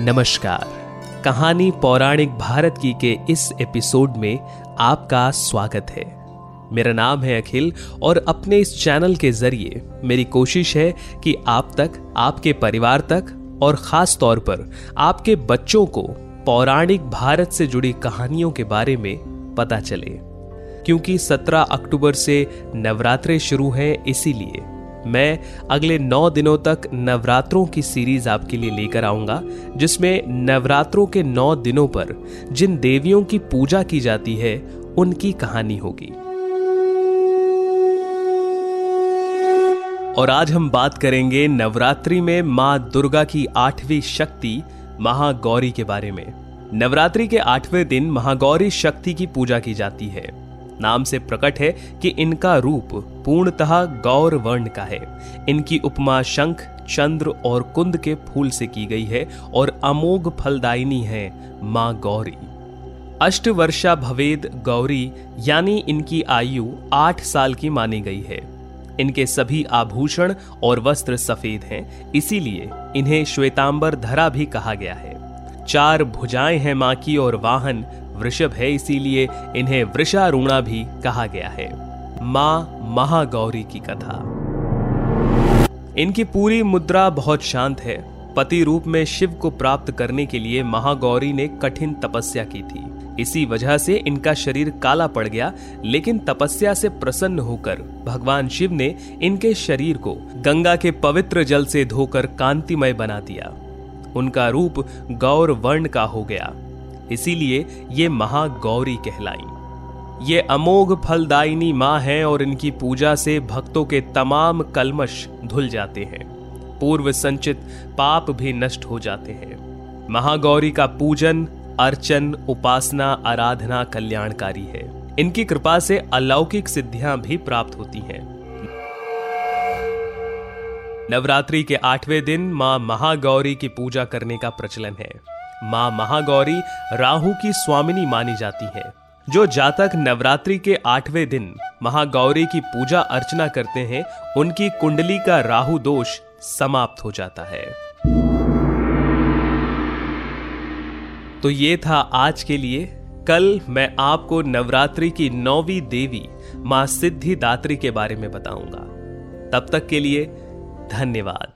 नमस्कार। कहानी पौराणिक भारत की के इस एपिसोड में आपका स्वागत है। मेरा नाम है अखिल और अपने इस चैनल के ज़रिए मेरी कोशिश है कि आप तक, आपके परिवार तक और खास तौर पर आपके बच्चों को पौराणिक भारत से जुड़ी कहानियों के बारे में पता चले। क्योंकि 17 अक्टूबर से नवरात्रे शुरू हैं इसीलिए मैं अगले नौ दिनों तक नवरात्रों की सीरीज़ आपके लिए लेकर आऊँगा, जिसमें नवरात्रों के नौ दिनों पर जिन देवियों की पूजा की जाती है, उनकी कहानी होगी। और आज हम बात करेंगे नवरात्रि में माँ दुर्गा की आठवीं शक्ति, महागौरी के बारे में। नवरात्रि के आठवें दिन महागौरी शक्ति की पूजा की जाती है। नाम से प्रकट है कि इनका रूप पूर्णतः गौर वर्ण का है। इनकी उपमा शंख, चंद्र और कुंद के फूल से की गई है और अमोघ फलदायिनी है माँ गौरी। अष्ट वर्षा भवेद गौरी यानी इनकी आयु आठ साल की मानी गई है। इनके सभी आभूषण और वस्त्र सफ़ेद हैं, इसीलिए इन्हें श्वेतांबर धरा भी कहा गया है। चार भुजाएँ हैं माँ की और वाहन वृषभ है, इसीलिए इन्हें वृषारूणा भी कहा गया है। माँ महागौरी की कथा। इनकी पूरी मुद्रा बहुत शांत है। पति रूप में शिव को प्राप्त करने के लिए महागौरी ने कठिन तपस्या की थी। इसी वजह से इनका शरीर काला पड़ गया, लेकिन तपस्या से प्रसन्न होकर भगवान शिव ने इनके शरीर को गंगा के पवित्र जल से धोकर कांतिमय बना दिया। उनका रूप गौर वर्ण का हो गया। इसीलिए ये महागौरी कहलाई। ये अमोघ फलदायिनी माँ है और इनकी पूजा से भक्तों के तमाम कलमश धुल जाते हैं। पूर्व संचित पाप भी नष्ट हो जाते हैं। महागौरी का पूजन, अर्चन, उपासना, आराधना कल्याणकारी है। इनकी कृपा से अलौकिक सिद्धियाँ भी प्राप्त होती हैं। नवरात्रि के आठवें दिन माँ महागौरी की पूजा करने का प्रचलन है। माँ महागौरी राहु की स्वामिनी मानी जाती है, जो जातक नवरात्रि के आठवें दिन महागौरी की पूजा अर्चना करते हैं, उनकी कुंडली का राहु दोष समाप्त हो जाता है। तो ये था आज के लिए। कल मैं आपको नवरात्रि की नौवीं देवी माँ सिद्धि दात्री के बारे में बताऊँगा। तब तक के लिए धन्यवाद।